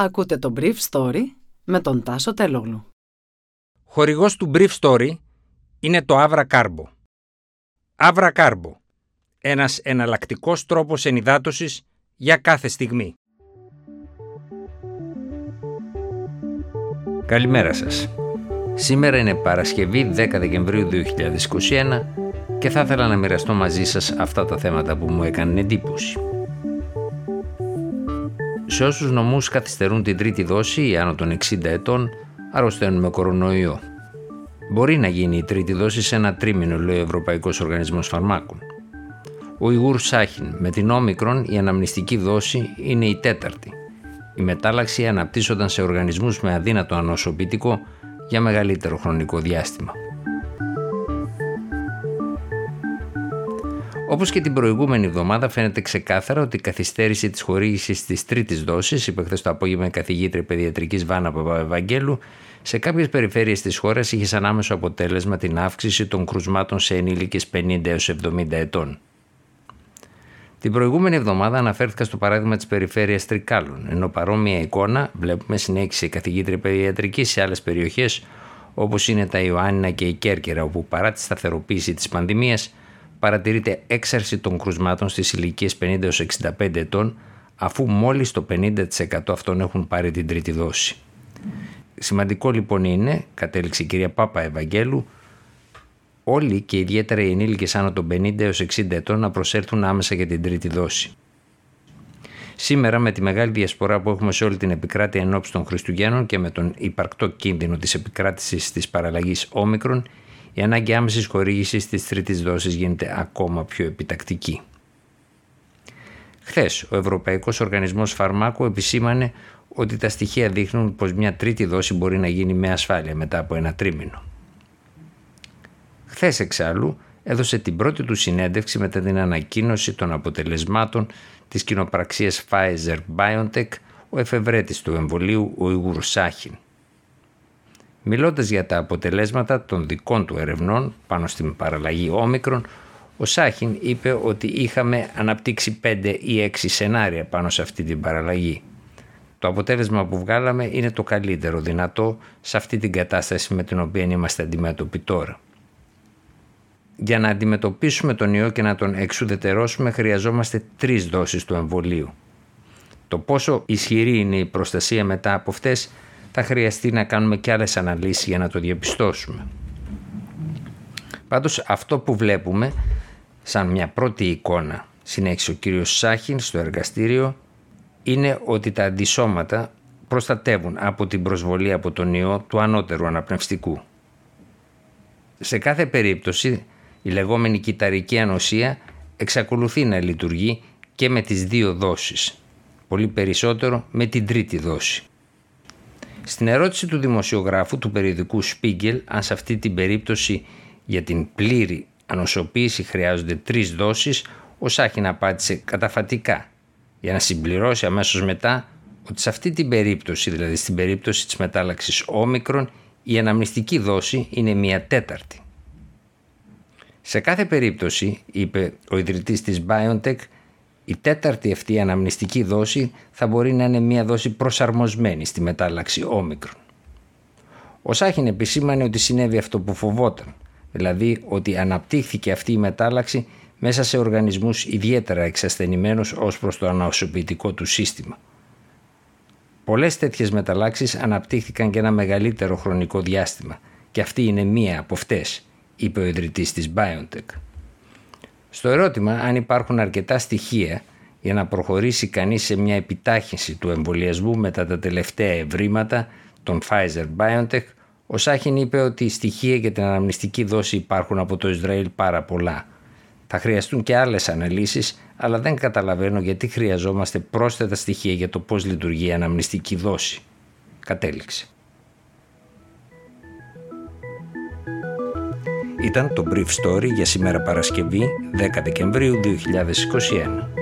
Ακούτε το Brief Story με τον Τάσο Τελόγλου. Χορηγός του Brief Story είναι το Avra Carbo. Avra Carbo. Ένας εναλλακτικός τρόπος ενυδάτωσης για κάθε στιγμή. Καλημέρα σας. Σήμερα είναι Παρασκευή 10 Δεκεμβρίου 2021 και θα ήθελα να μοιραστώ μαζί σας αυτά τα θέματα που μου έκανε εντύπωση. Σε όσους νομούς καθυστερούν την τρίτη δόση ή άνω των 60 ετών, αρρωσταίνουν με κορονοϊό. Μπορεί να γίνει η τρίτη δόση σε ένα τρίμηνο, λέει ο Ευρωπαϊκός Οργανισμός Φαρμάκων. Ο Ιγούρ Σάχιν με την όμικρον η αναμνηστική δόση είναι η τέταρτη. Η μετάλλαξη αναπτύσσονταν σε οργανισμούς με αδύνατο ανοσοποιητικό για μεγαλύτερο χρονικό διάστημα. Όπως και την προηγούμενη εβδομάδα, φαίνεται ξεκάθαρα ότι η καθυστέρηση της χορήγησης της τρίτης δόσης, είπε χθες το απόγευμα η καθηγήτρια παιδιατρικής Βάνα Παπαευαγγέλου, σε κάποιες περιφέρειες της χώρας είχε σαν άμεσο αποτέλεσμα την αύξηση των κρουσμάτων σε ενήλικες 50 έως 70 ετών. Την προηγούμενη εβδομάδα αναφέρθηκα στο παράδειγμα της περιφέρειας Τρικάλων, ενώ παρόμοια εικόνα βλέπουμε συνέχιση η καθηγήτρια παιδιατρικής σε άλλες περιοχές όπως είναι τα Ιωάννινα και η Κέρκυρα, όπου παρά τη σταθεροποίηση της πανδημίας παρατηρείται έξαρση των κρουσμάτων στις ηλικίες 50 65 ετών, αφού μόλις το 50% αυτών έχουν πάρει την τρίτη δόση. Σημαντικό λοιπόν είναι, κατέληξε η κυρία Πάπα Ευαγγέλου, όλοι και ιδιαίτερα οι ενήλικες άνω των 50 60 ετών να προσέλθουν άμεσα για την τρίτη δόση. Σήμερα με τη μεγάλη διασπορά που έχουμε σε όλη την επικράτεια ενόψη των Χριστουγέννων και με τον υπαρκτό κίνδυνο της επικράτησης της παραλλαγής όμικρον, η ανάγκη άμεσης χορήγησης της τρίτης δόσης γίνεται ακόμα πιο επιτακτική. Χθες, ο Ευρωπαϊκός Οργανισμός Φαρμάκου επισήμανε ότι τα στοιχεία δείχνουν πως μια τρίτη δόση μπορεί να γίνει με ασφάλεια μετά από ένα τρίμηνο. Χθες εξάλλου έδωσε την πρώτη του συνέντευξη μετά την ανακοίνωση των αποτελεσμάτων της κοινοπραξίας Pfizer-BioNTech ο εφευρέτης του εμβολίου ο Ιγουρ Σάχιν. Μιλώντας για τα αποτελέσματα των δικών του ερευνών πάνω στην παραλλαγή όμικρον, ο Σάχιν είπε ότι είχαμε αναπτύξει 5 ή 6 σενάρια πάνω σε αυτή την παραλλαγή. Το αποτέλεσμα που βγάλαμε είναι το καλύτερο δυνατό σε αυτή την κατάσταση με την οποία είμαστε αντιμέτωποι τώρα. Για να αντιμετωπίσουμε τον ιό και να τον εξουδετερώσουμε χρειαζόμαστε τρεις δόσεις του εμβολίου. Το πόσο ισχυρή είναι η προστασία μετά από αυτές θα χρειαστεί να κάνουμε και άλλες αναλύσεις για να το διαπιστώσουμε. Πάντως αυτό που βλέπουμε σαν μια πρώτη εικόνα, συνέχισε ο κύριος Σάχιν στο εργαστήριο, είναι ότι τα αντισώματα προστατεύουν από την προσβολή από τον ιό του ανώτερου αναπνευστικού. Σε κάθε περίπτωση η λεγόμενη κυταρική ανοσία εξακολουθεί να λειτουργεί και με τις δύο δόσεις, πολύ περισσότερο με την τρίτη δόση. Στην ερώτηση του δημοσιογράφου του περιοδικού Spiegel αν σε αυτή την περίπτωση για την πλήρη ανοσοποίηση χρειάζονται τρεις δόσεις, ο Σάχιν απάντησε καταφατικά για να συμπληρώσει αμέσως μετά ότι σε αυτή την περίπτωση, δηλαδή στην περίπτωση της μετάλλαξης όμικρον, η αναμνηστική δόση είναι μία τέταρτη. Σε κάθε περίπτωση, είπε ο ιδρυτής της BioNTech, η τέταρτη αυτή αναμνηστική δόση θα μπορεί να είναι μια δόση προσαρμοσμένη στη μετάλλαξη όμικρον. Ο Σάχιν επισήμανε ότι συνέβη αυτό που φοβόταν, δηλαδή ότι αναπτύχθηκε αυτή η μετάλλαξη μέσα σε οργανισμούς ιδιαίτερα εξασθενημένους ως προς το αναοσοποιητικό του σύστημα. Πολλές τέτοιες μεταλλάξεις αναπτύχθηκαν και ένα μεγαλύτερο χρονικό διάστημα και αυτή είναι μία από αυτές, είπε ο ιδρυτής της BioNTech. Στο ερώτημα αν υπάρχουν αρκετά στοιχεία για να προχωρήσει κανείς σε μια επιτάχυνση του εμβολιασμού μετά τα τελευταία ευρήματα των Pfizer-BioNTech, ο Σάχιν είπε ότι οι στοιχεία για την αναμνηστική δόση υπάρχουν από το Ισραήλ πάρα πολλά. Θα χρειαστούν και άλλες αναλύσεις, αλλά δεν καταλαβαίνω γιατί χρειαζόμαστε πρόσθετα στοιχεία για το πώς λειτουργεί η αναμνηστική δόση. Κατέληξε. Ήταν το Brief Story για σήμερα Παρασκευή 10 Δεκεμβρίου 2021.